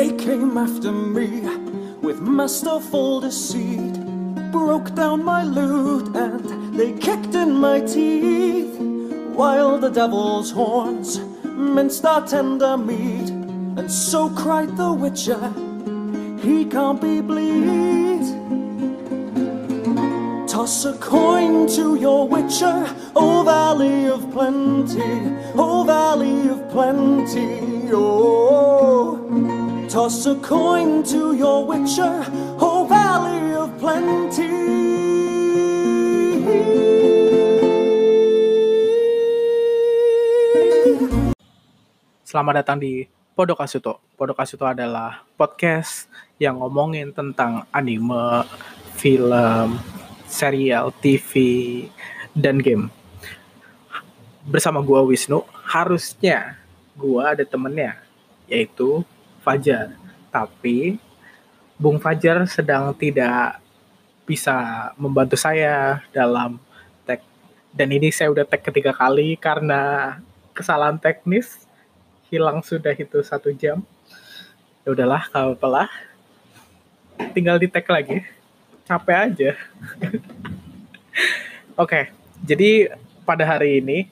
They came after me with masterful deceit, broke down my loot, and they kicked in my teeth. While the devil's horns minced our tender meat, and so cried the witcher, he can't be bleed. Toss a coin to your witcher, O valley of plenty, O valley of plenty, oh. Toss a coin to your witcher, valley of plenty. Selamat datang di Podokasuto. Podokasuto adalah podcast yang ngomongin tentang anime, film, serial, TV, dan game. Bersama gua Wisnu, harusnya gua ada temennya, yaitu Fajar. Tapi Bung Fajar sedang tidak bisa membantu saya dalam tag. Dan ini saya udah tag ketiga kali karena kesalahan teknis hilang sudah itu satu jam. Ya udahlah, kalau apalah. Tinggal di tag lagi. Capek aja. Oke, jadi pada hari ini,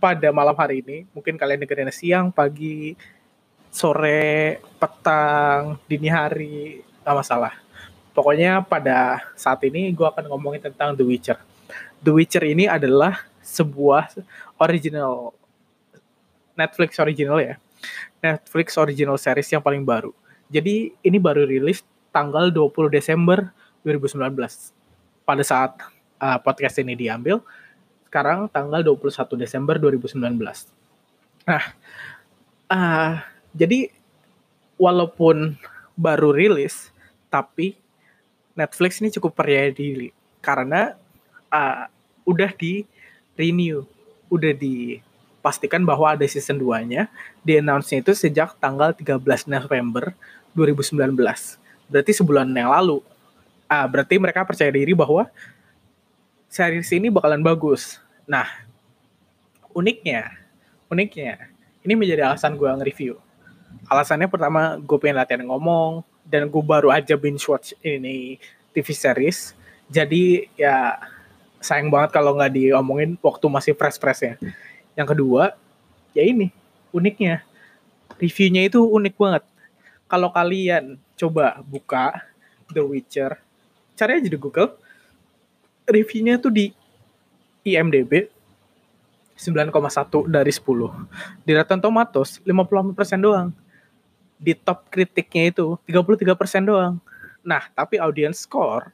pada malam hari ini, mungkin kalian dengerin siang, pagi, sore, petang, dini hari, nggak masalah. Pokoknya pada saat ini gue akan ngomongin tentang The Witcher. The Witcher ini adalah sebuah original Netflix original ya. Netflix original series yang paling baru. Jadi ini baru rilis tanggal 20 Desember 2019. Pada saat uh, podcast ini diambil, sekarang tanggal 21 Desember 2019. Nah, uh, jadi walaupun baru rilis, tapi Netflix ini cukup percaya diri karena uh, udah di renew, udah dipastikan bahwa ada season 2-nya. Di announce-nya itu sejak tanggal 13 November 2019. Berarti sebulan yang lalu. Uh, berarti mereka percaya diri bahwa series ini bakalan bagus. Nah, uniknya, uniknya, ini menjadi alasan gue nge-review. Alasannya pertama, gue pengen latihan ngomong, dan gue baru aja binge watch ini TV series. Jadi ya sayang banget kalau nggak diomongin waktu masih fresh-freshnya. Yang kedua, ya ini, uniknya. Reviewnya itu unik banget. Kalau kalian coba buka The Witcher, cari aja di Google, reviewnya tuh di IMDB 9,1 dari 10. Di Rotten Tomatoes 58% doang. Di top kritiknya itu 33% doang. Nah, tapi audience score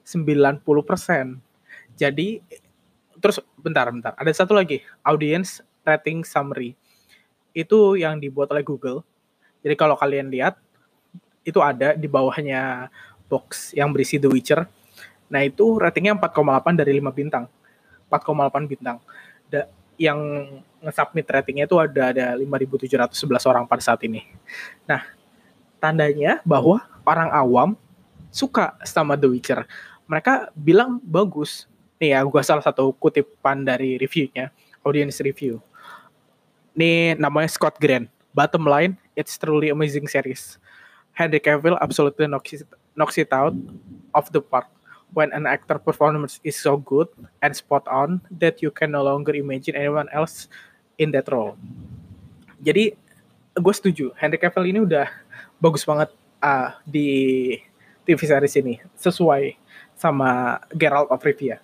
90%. Jadi terus bentar bentar, ada satu lagi, audience rating summary. Itu yang dibuat oleh Google. Jadi kalau kalian lihat itu ada di bawahnya box yang berisi The Witcher Nah itu ratingnya 4,8 dari 5 bintang. 4,8 bintang. Da, yang nge-submit ratingnya itu ada ada 5.711 orang pada saat ini. Nah, tandanya bahwa orang awam suka sama The Witcher. Mereka bilang bagus. Nih ya, gue salah satu kutipan dari reviewnya, audience review. Nih namanya Scott Grant. Bottom line, it's truly amazing series. Henry Cavill absolutely knocks it, knocks it out of the park when an actor performance is so good and spot on that you can no longer imagine anyone else in that role. Jadi gue setuju, Henry Cavill ini udah bagus banget uh, di TV series ini, sesuai sama Geralt of Rivia.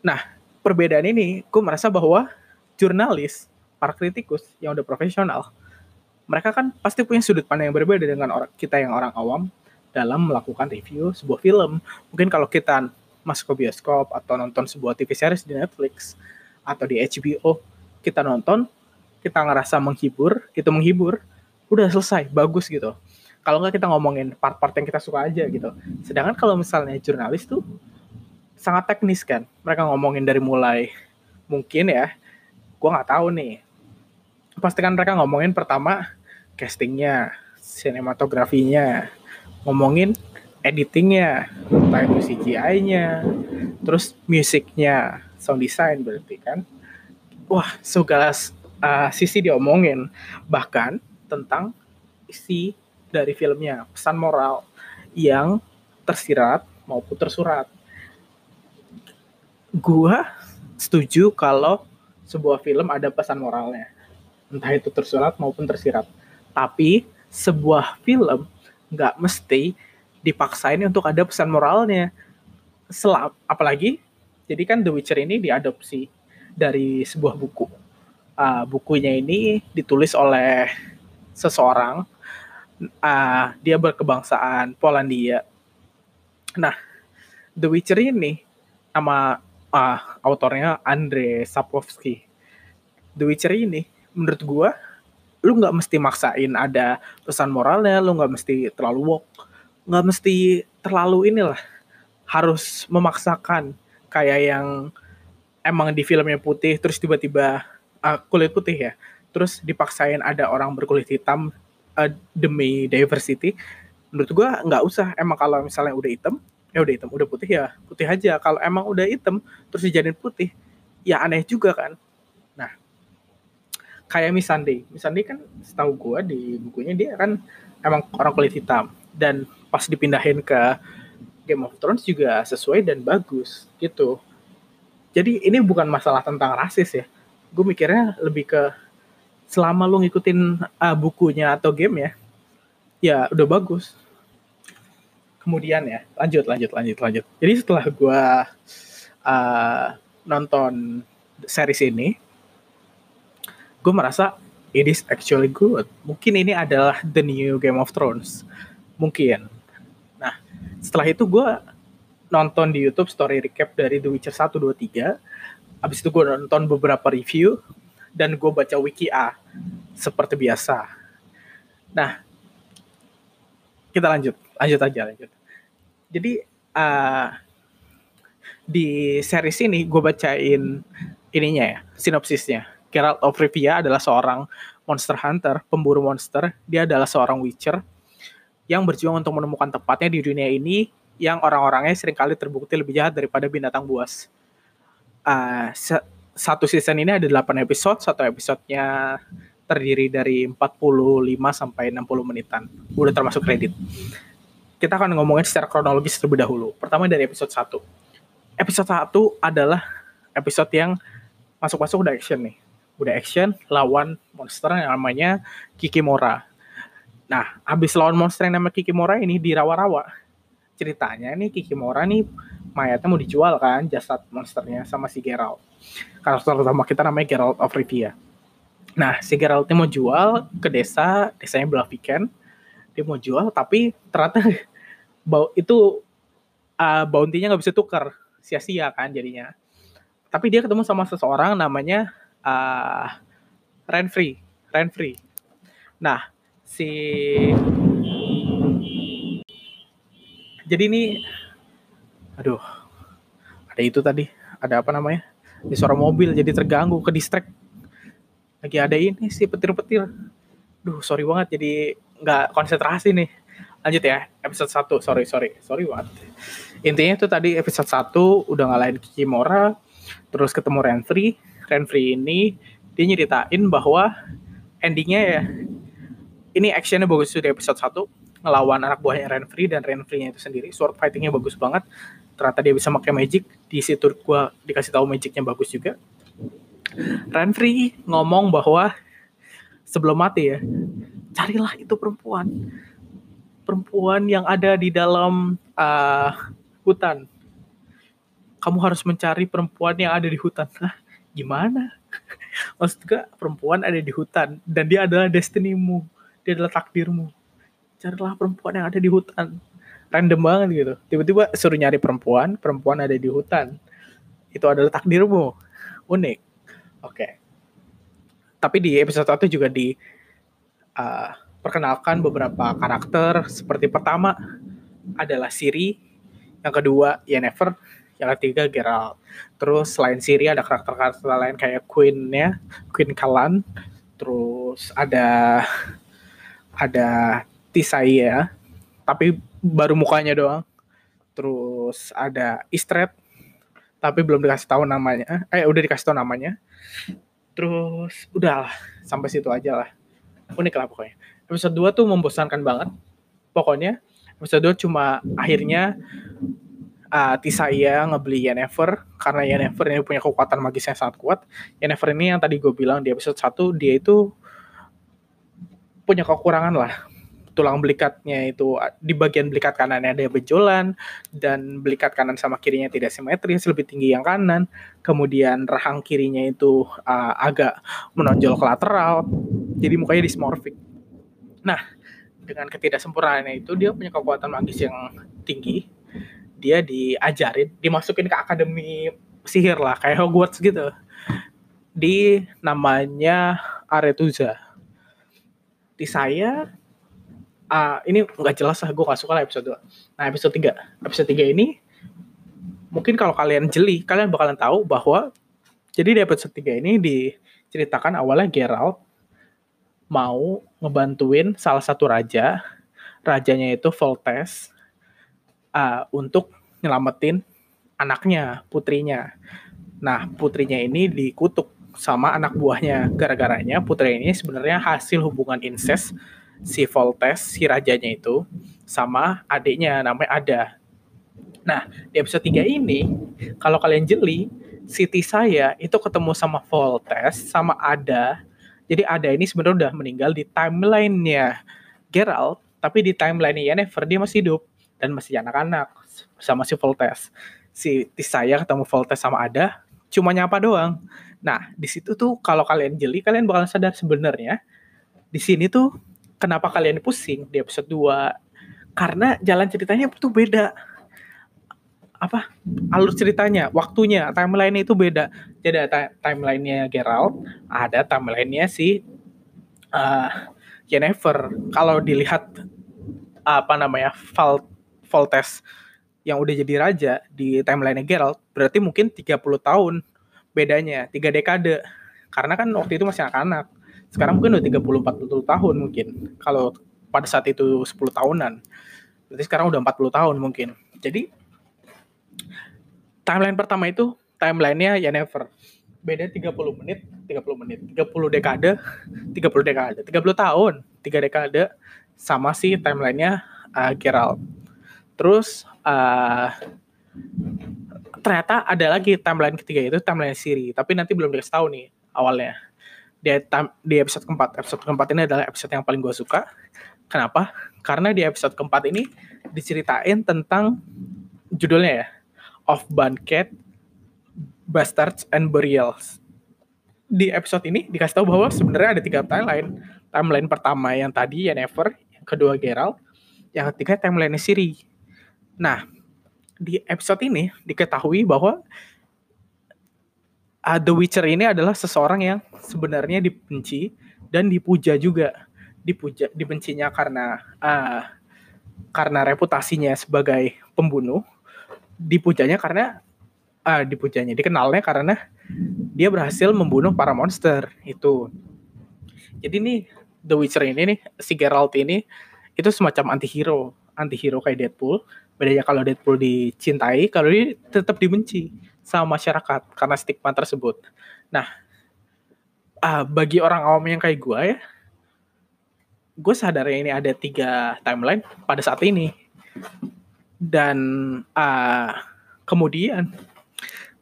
Nah, perbedaan ini, gue merasa bahwa jurnalis, para kritikus yang udah profesional, mereka kan pasti punya sudut pandang yang berbeda dengan kita yang orang awam dalam melakukan review sebuah film. Mungkin kalau kita masuk ke bioskop atau nonton sebuah TV series di Netflix atau di HBO, kita nonton, kita ngerasa menghibur, itu menghibur, udah selesai, bagus gitu. Kalau nggak kita ngomongin part-part yang kita suka aja gitu. Sedangkan kalau misalnya jurnalis tuh sangat teknis kan. Mereka ngomongin dari mulai mungkin ya, gue nggak tahu nih. Pastikan mereka ngomongin pertama castingnya, sinematografinya, ngomongin editingnya, entah CGI-nya, terus musiknya, sound design berarti kan. Wah, segala uh, sisi diomongin. Bahkan tentang isi dari filmnya, pesan moral yang tersirat maupun tersurat. Gua setuju kalau sebuah film ada pesan moralnya. Entah itu tersurat maupun tersirat. Tapi sebuah film nggak mesti dipaksain untuk ada pesan moralnya. Selam, apalagi, jadi kan The Witcher ini diadopsi dari sebuah buku. Uh, bukunya ini ditulis oleh seseorang, uh, dia berkebangsaan Polandia. Nah, The Witcher ini nama uh, autornya Andre Sapkowski. The Witcher ini menurut gua lu nggak mesti maksain ada pesan moralnya, lu nggak mesti terlalu woke, nggak mesti terlalu inilah harus memaksakan kayak yang emang di filmnya putih terus tiba-tiba uh, kulit putih ya, terus dipaksain ada orang berkulit hitam uh, demi diversity. Menurut gua nggak usah. Emang kalau misalnya udah hitam, ya udah hitam, udah putih ya putih aja. Kalau emang udah hitam terus dijadiin putih, ya aneh juga kan. Kayak Miss Sunday. Miss Sunday kan setahu gue di bukunya dia kan emang orang kulit hitam dan pas dipindahin ke Game of Thrones juga sesuai dan bagus gitu. Jadi ini bukan masalah tentang rasis ya. Gue mikirnya lebih ke selama lu ngikutin uh, bukunya atau game ya, ya udah bagus kemudian ya lanjut lanjut lanjut lanjut jadi setelah gue uh, nonton series ini gue merasa it is actually good. Mungkin ini adalah the new Game of Thrones. Mungkin. Nah setelah itu gue nonton di YouTube story recap dari The Witcher 1, 2, 3 abis itu gue nonton beberapa review dan gue baca wiki A seperti biasa. Nah kita lanjut. Lanjut aja lanjut. Jadi uh, di series ini gue bacain ininya ya, sinopsisnya. Geralt of Rivia adalah seorang monster hunter, pemburu monster. Dia adalah seorang witcher yang berjuang untuk menemukan tempatnya di dunia ini yang orang-orangnya sering kali terbukti lebih jahat daripada binatang buas. Uh, satu season ini ada 8 episode, satu episodenya terdiri dari 45 sampai 60 menitan. Udah termasuk kredit kita akan ngomongin secara kronologis terlebih dahulu. Pertama dari episode 1. Episode 1 adalah episode yang masuk-masuk udah action nih. Udah action lawan monster yang namanya Kikimora. Nah, habis lawan monster yang namanya Kikimora ini di rawa-rawa. Ceritanya nih Kikimora nih mayatnya mau dijual kan jasad monsternya sama si Geralt. Karakter utama kita namanya Geralt of Rivia. Nah, si Geralt mau jual ke desa, desanya Blaviken dia mau jual tapi ternyata bau itu uh, bounty-nya nggak bisa tukar sia-sia kan jadinya tapi dia ketemu sama seseorang namanya uh, Renfrey Renfrey nah si jadi ini aduh ada itu tadi ada apa namanya di suara mobil jadi terganggu ke distract lagi ada ini sih petir-petir duh sorry banget jadi nggak konsentrasi nih. Lanjut ya, episode 1. Sorry, sorry. Sorry what? Intinya itu tadi episode 1 udah ngalahin Kikimora, terus ketemu Renfrey. Renfrey ini dia nyeritain bahwa endingnya ya ini actionnya bagus di episode 1 ngelawan anak buahnya Renfrey dan Renfrey-nya itu sendiri. Sword fightingnya bagus banget. Ternyata dia bisa pakai magic di situ gua dikasih tahu magicnya bagus juga. Renfrey ngomong bahwa sebelum mati ya carilah itu perempuan. Perempuan yang ada di dalam uh, hutan. Kamu harus mencari perempuan yang ada di hutan Gimana? Maksudnya perempuan ada di hutan dan dia adalah destinimu dia adalah takdirmu. Carilah perempuan yang ada di hutan. Random banget gitu. Tiba-tiba suruh nyari perempuan perempuan ada di hutan. Itu adalah takdirmu. Unik. Oke. Okay. tapi di episode 1 juga di uh, perkenalkan beberapa karakter. Seperti pertama adalah Siri, yang kedua Yennefer, yang ketiga Geralt. Terus selain Siri ada karakter-karakter lain kayak Queen-nya, Queen Kalan, terus ada ada Tisaya, tapi baru mukanya doang. Terus ada Istred, tapi belum dikasih tahu namanya. Eh udah dikasih tahu namanya. Terus udah sampai situ aja lah unik lah pokoknya episode 2 tuh membosankan banget. Pokoknya episode 2 cuma akhirnya uh, Tisaya ngebeli Yennefer karena Yennefer ini punya kekuatan magis yang sangat kuat. Yennefer ini yang tadi gue bilang di episode 1 dia itu punya kekurangan lah. Tulang belikatnya itu di bagian belikat kanannya ada benjolan dan belikat kanan sama kirinya tidak simetris, lebih tinggi yang kanan. Kemudian rahang kirinya itu uh, agak menonjol ke lateral. Jadi mukanya dismorfik. Nah, dengan ketidaksempurnaannya itu dia punya kekuatan magis yang tinggi dia diajarin dimasukin ke akademi sihir lah kayak Hogwarts gitu. Di namanya Aretuza di saya uh, ini nggak jelas lah gue gak suka lah episode 2 nah episode 3 episode 3 ini mungkin kalau kalian jeli kalian bakalan tahu bahwa jadi di episode 3 ini diceritakan awalnya Geralt mau ngebantuin salah satu raja. Rajanya itu Voltes uh, untuk nyelamatin anaknya, putrinya. Nah, putrinya ini dikutuk sama anak buahnya. Gara-garanya putri ini sebenarnya hasil hubungan incest si Voltes, si rajanya itu, sama adiknya namanya Ada. Nah, di episode 3 ini, kalau kalian jeli, Siti saya itu ketemu sama Voltes, sama Ada. Jadi Ada ini sebenarnya udah meninggal di timeline-nya Geralt, tapi di timeline-nya Yennefer dia masih hidup dan masih anak-anak sama si Voltes. Si saya ketemu Voltes sama Ada cuma nyapa doang. Nah, di situ tuh kalau kalian jeli kalian bakal sadar sebenarnya di sini tuh kenapa kalian pusing di episode 2 karena jalan ceritanya tuh beda apa alur ceritanya, waktunya, timeline itu beda. Jadi ada timelinenya Geralt, ada timelinenya si uh, Yennefer. Kalau dilihat apa namanya Val Voltes yang udah jadi raja di timeline Geralt berarti mungkin 30 tahun bedanya, tiga dekade. Karena kan waktu itu masih anak-anak. Sekarang mungkin udah 30 40 tahun mungkin. Kalau pada saat itu 10 tahunan. Berarti sekarang udah 40 tahun mungkin. Jadi timeline pertama itu timelinenya ya never. Beda 30 menit, 30 menit, 30 dekade, 30 dekade, 30 tahun, 3 dekade sama si timelinenya uh, Geralt Terus uh, ternyata ada lagi timeline ketiga itu timeline Siri, tapi nanti belum dikasih tahu nih awalnya. Di, di episode keempat, episode keempat ini adalah episode yang paling gue suka. Kenapa? Karena di episode keempat ini diceritain tentang judulnya ya, Of Banquet, Bastards and Burials. Di episode ini dikasih tahu bahwa sebenarnya ada tiga timeline. Timeline pertama yang tadi yang Never, yang kedua Geralt, yang ketiga timeline Siri. Nah, di episode ini diketahui bahwa uh, The Witcher ini adalah seseorang yang sebenarnya dibenci dan dipuja juga. Dipuja, dibencinya karena uh, karena reputasinya sebagai pembunuh, dipujanya karena uh, dipujanya, dikenalnya karena dia berhasil membunuh para monster itu. Jadi nih The Witcher ini nih si Geralt ini itu semacam antihero, antihero kayak Deadpool, bedanya kalau Deadpool dicintai kalau dia tetap dibenci sama masyarakat karena stigma tersebut. Nah uh, bagi orang awam yang kayak gue ya gue sadar ini ada tiga timeline pada saat ini. Dan uh, kemudian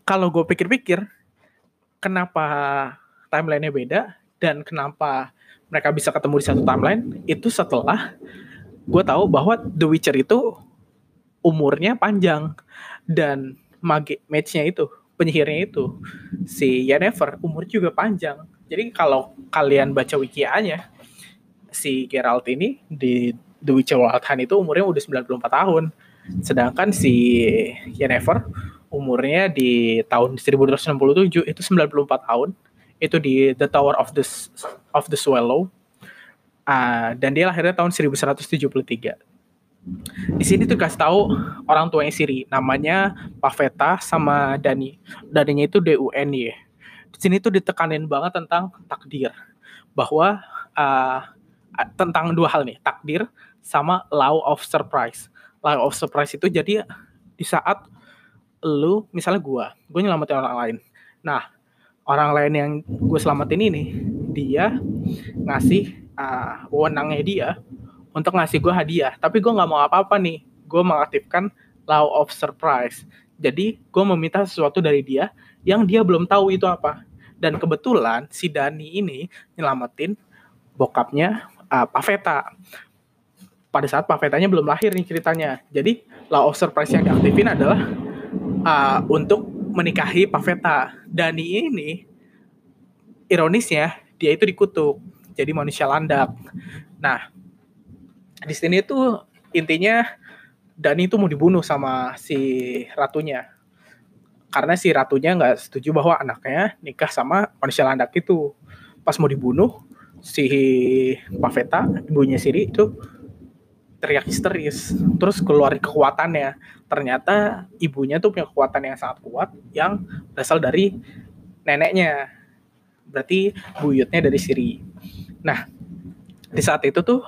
kalau gue pikir-pikir kenapa timelinenya beda dan kenapa mereka bisa ketemu di satu timeline itu setelah gue tahu bahwa The Witcher itu umurnya panjang dan mage matchnya itu penyihirnya itu si Yennefer umur juga panjang. Jadi kalau kalian baca wikianya si Geralt ini di The Witcher Wild Hunt itu umurnya udah 94 tahun. Sedangkan si Yennefer umurnya di tahun 1267 itu 94 tahun. Itu di The Tower of the of the Swallow. Uh, dan dia lahirnya tahun 1173 di sini tuh kasih tahu orang tuanya Siri. Namanya Paveta sama Dani. Daninya itu DUN ya di sini tuh ditekanin banget tentang takdir. Bahwa uh, tentang dua hal nih. Takdir sama law of surprise. Law of surprise itu jadi di saat lu misalnya gua gue nyelamatin orang lain. Nah orang lain yang gue selamatin ini dia ngasih uh, wewenangnya dia untuk ngasih gue hadiah. Tapi gue nggak mau apa-apa nih. Gue mengaktifkan law of surprise. Jadi gue meminta sesuatu dari dia yang dia belum tahu itu apa. Dan kebetulan si Dani ini nyelamatin bokapnya uh, Paveta pada saat Pavetanya belum lahir nih ceritanya. Jadi law of surprise yang diaktifin adalah uh, untuk menikahi Paveta Dani ini ironisnya dia itu dikutuk. Jadi manusia landak. Nah di sini tuh intinya Dani itu mau dibunuh sama si ratunya. Karena si ratunya nggak setuju bahwa anaknya nikah sama manusia landak itu. Pas mau dibunuh si Paveta ibunya Siri itu teriak histeris. Terus keluar kekuatannya. Ternyata ibunya tuh punya kekuatan yang sangat kuat yang berasal dari neneknya. Berarti buyutnya dari Siri. Nah di saat itu tuh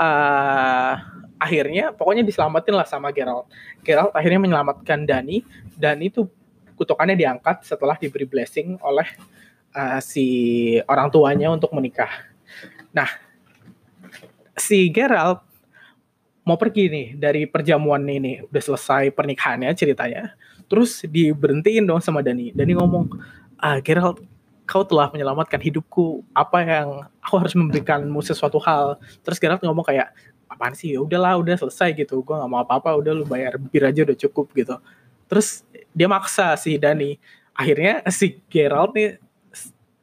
uh, akhirnya pokoknya diselamatin lah sama Geralt. Geralt akhirnya menyelamatkan Dani. dan itu kutukannya diangkat setelah diberi blessing oleh uh, si orang tuanya untuk menikah. Nah, si Geralt mau pergi nih dari perjamuan ini, udah selesai pernikahannya ceritanya. Terus diberhentiin dong sama Dani. Dani ngomong, ah Geralt, kau telah menyelamatkan hidupku. Apa yang aku harus memberikanmu sesuatu hal. Terus Geralt ngomong kayak, apaan sih? Ya udahlah udah selesai gitu. Gue nggak mau apa-apa. Udah lu bayar bir aja udah cukup gitu. Terus dia maksa si Dani. Akhirnya si Geralt nih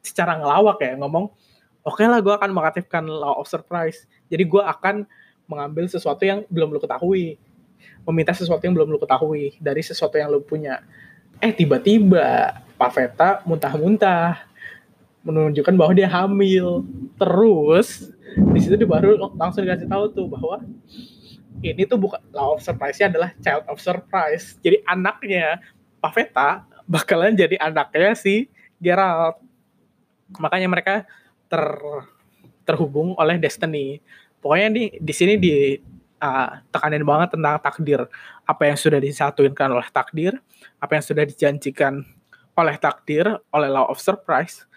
secara ngelawak ya ngomong oke okay lah gue akan mengaktifkan law of surprise. Jadi gue akan mengambil sesuatu yang belum lu ketahui. Meminta sesuatu yang belum lu ketahui dari sesuatu yang lu punya. Eh tiba-tiba Paveta muntah-muntah menunjukkan bahwa dia hamil terus di situ baru langsung dikasih tahu tuh bahwa ini tuh bukan law of surprise-nya adalah child of surprise. Jadi anaknya Paveta bakalan jadi anaknya si Geralt. Makanya mereka ter terhubung oleh destiny. Pokoknya di di sini di uh, tekanin banget tentang takdir. Apa yang sudah disatukan oleh takdir, apa yang sudah dijanjikan oleh takdir, oleh law of surprise,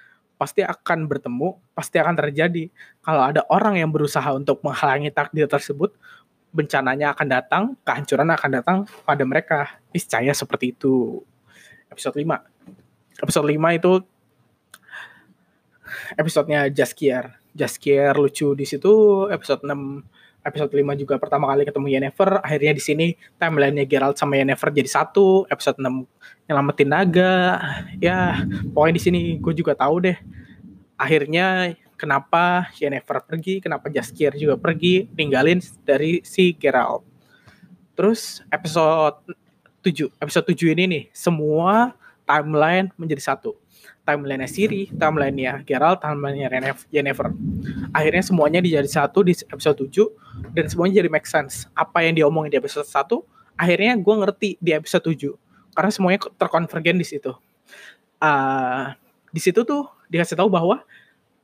pasti akan bertemu, pasti akan terjadi. Kalau ada orang yang berusaha untuk menghalangi takdir tersebut, bencananya akan datang, kehancuran akan datang pada mereka. Niscaya seperti itu. Episode 5. Episode 5 itu episodenya Jaskier. Jaskier lucu di situ. Episode 6 episode 5 juga pertama kali ketemu Yennefer. Akhirnya di sini timelinenya Geralt sama Yennefer jadi satu. Episode 6 nyelamatin naga ya pokoknya di sini gue juga tahu deh akhirnya kenapa Yennefer pergi kenapa Jaskier juga pergi ninggalin dari si Geralt terus episode 7 episode 7 ini nih semua timeline menjadi satu timeline Siri, timeline-nya Geralt, timeline-nya Yennefer. Akhirnya semuanya dijadi satu di episode 7 dan semuanya jadi make sense. Apa yang diomongin di episode 1, akhirnya gue ngerti di episode 7 karena semuanya terkonvergen di situ. Uh, di situ tuh dikasih tahu bahwa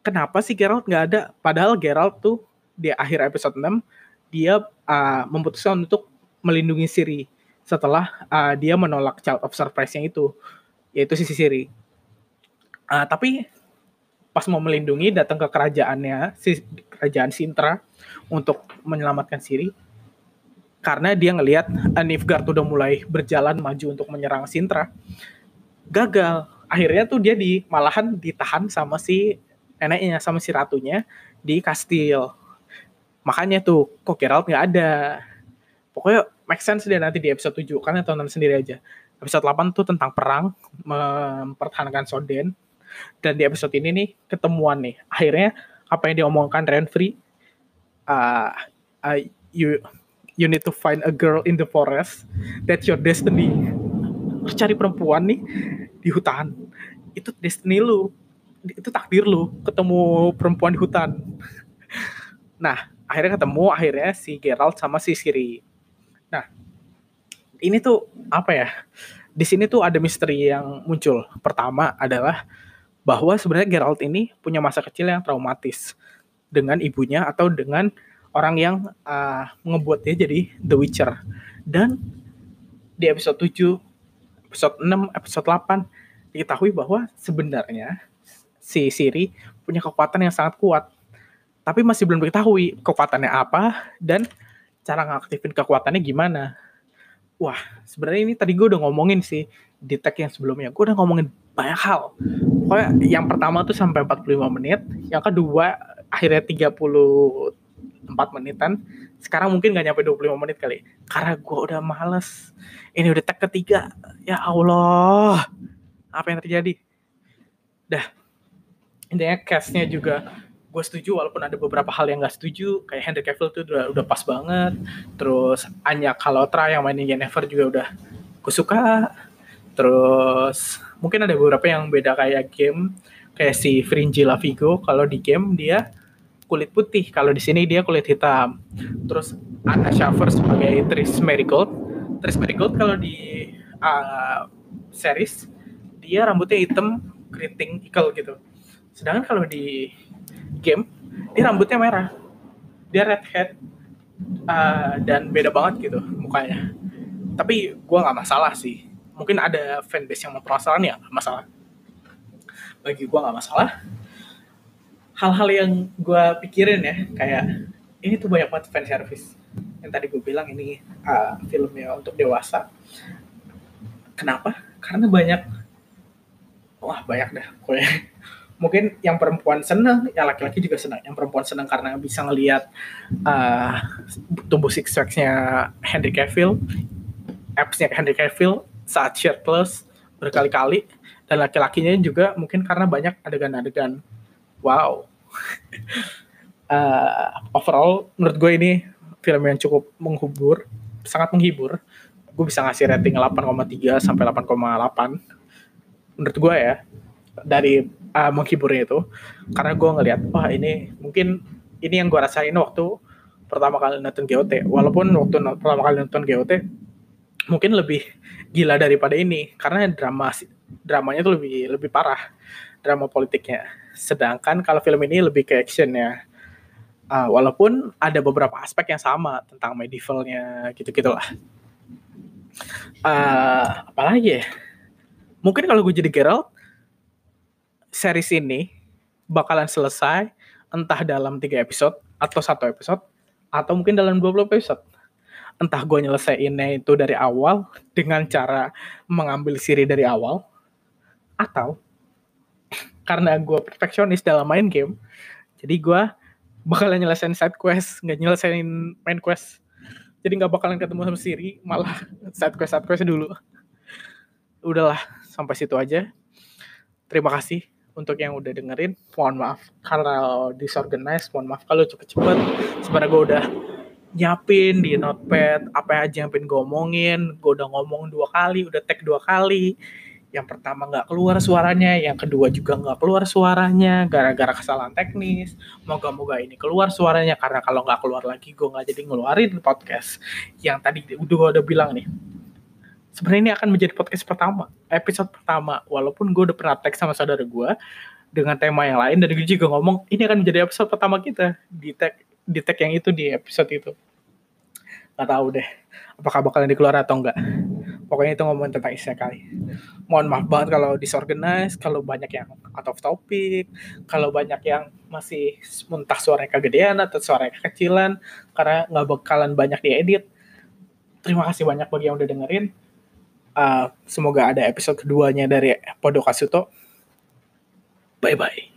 kenapa sih Geralt nggak ada? Padahal Geralt tuh di akhir episode 6 dia uh, memutuskan untuk melindungi Siri setelah uh, dia menolak Child of Surprise-nya itu, yaitu sisi Siri. Uh, tapi pas mau melindungi datang ke kerajaannya, si kerajaan Sintra untuk menyelamatkan Siri, karena dia ngelihat Nilfgaard udah mulai berjalan maju untuk menyerang Sintra gagal. Akhirnya tuh dia di malahan ditahan sama si neneknya sama si ratunya di kastil. Makanya tuh kok Geralt nggak ada? Pokoknya make sense dia nanti di episode 7 kan tonton sendiri aja. Episode 8 tuh tentang perang mempertahankan Soden dan di episode ini nih ketemuan nih. Akhirnya apa yang diomongkan Renfrey uh, uh, you you need to find a girl in the forest. That's your destiny. Cari perempuan nih di hutan. Itu destiny lu. Itu takdir lu ketemu perempuan di hutan. Nah akhirnya ketemu akhirnya si Geralt sama si Siri nah ini tuh apa ya di sini tuh ada misteri yang muncul. Pertama adalah bahwa sebenarnya Geralt ini punya masa kecil yang traumatis dengan ibunya atau dengan orang yang uh, ngebuat dia jadi The Witcher. Dan di episode 7, episode 6, episode 8 diketahui bahwa sebenarnya si Siri punya kekuatan yang sangat kuat. tapi masih belum diketahui kekuatannya apa dan cara ngaktifin kekuatannya gimana. Wah, sebenarnya ini tadi gue udah ngomongin sih di tag yang sebelumnya. Gue udah ngomongin banyak hal. Pokoknya yang pertama tuh sampai 45 menit, yang kedua akhirnya 34 menitan. Sekarang mungkin gak nyampe 25 menit kali. Karena gue udah males. Ini udah tag ketiga. Ya Allah. Apa yang terjadi? Dah. Intinya castnya juga gue setuju walaupun ada beberapa hal yang gak setuju kayak Henry Cavill tuh udah udah pas banget terus Anya Kalotra yang mainin Yennefer juga udah gue suka terus mungkin ada beberapa yang beda kayak game kayak si Fringy Lavigo kalau di game dia kulit putih. Kalau di sini dia kulit hitam. Terus Anna Schaffer sebagai Tris Marigold Tris Marigold kalau di uh, series dia rambutnya hitam keriting ikel gitu. Sedangkan kalau di game dia rambutnya merah. Dia redhead uh, dan beda banget gitu mukanya. Tapi gue nggak masalah sih mungkin ada fanbase yang mempermasalahkan ya? Gak masalah. Bagi gue nggak masalah. Hal-hal yang gue pikirin ya kayak ini tuh banyak banget fan service. Yang tadi gue bilang ini uh, filmnya untuk dewasa. Kenapa? Karena banyak wah banyak dah pokoknya. Mungkin yang perempuan seneng, yang laki-laki juga senang. Yang perempuan senang karena bisa ngelihat uh, tubuh six packsnya Henry Cavill, appsnya Henry Cavill saat shirtless berkali-kali, dan laki-lakinya juga mungkin karena banyak adegan-adegan. Wow. uh, overall, menurut gue ini film yang cukup menghibur, sangat menghibur. Gue bisa ngasih rating 8,3 sampai 8,8 menurut gue ya dari uh, menghiburnya itu. Karena gue ngeliat wah ini mungkin ini yang gue rasain waktu pertama kali nonton GOT walaupun waktu pertama kali nonton GOT mungkin lebih gila daripada ini. Karena drama dramanya tuh lebih lebih parah drama politiknya. Sedangkan kalau film ini lebih ke actionnya uh, walaupun ada beberapa aspek yang sama tentang medievalnya gitu gitulah uh, apalagi ya? Mungkin kalau gue jadi Geralt series ini bakalan selesai entah dalam tiga episode atau satu episode atau mungkin dalam 20 episode. Entah gue nyelesainnya itu dari awal dengan cara mengambil siri dari awal atau karena gue perfeksionis dalam main game, jadi gue bakalan nyelesain side quest, nggak nyelesain main quest. Jadi nggak bakalan ketemu sama Siri, malah side quest side quest dulu. Udahlah, sampai situ aja. Terima kasih untuk yang udah dengerin mohon maaf karena disorganize mohon maaf kalau cepet-cepet sebenarnya gue udah nyiapin di notepad apa aja yang pengen gue gue udah ngomong dua kali udah tag dua kali yang pertama nggak keluar suaranya yang kedua juga nggak keluar suaranya gara-gara kesalahan teknis moga-moga ini keluar suaranya karena kalau nggak keluar lagi gue nggak jadi ngeluarin podcast yang tadi udah gue udah bilang nih sebenarnya ini akan menjadi podcast pertama, episode pertama. Walaupun gue udah pernah tag sama saudara gue dengan tema yang lain dan gue juga ngomong ini akan menjadi episode pertama kita di tag di tag yang itu di episode itu. Gak tahu deh apakah bakalan dikeluar atau enggak. Pokoknya itu ngomongin tentang isi kali. Mohon maaf banget kalau disorganize, kalau banyak yang out of topic, kalau banyak yang masih muntah suaranya kegedean atau suaranya kekecilan, karena nggak bakalan banyak diedit. Terima kasih banyak bagi yang udah dengerin uh, semoga ada episode keduanya dari Podo Kasuto. Bye bye.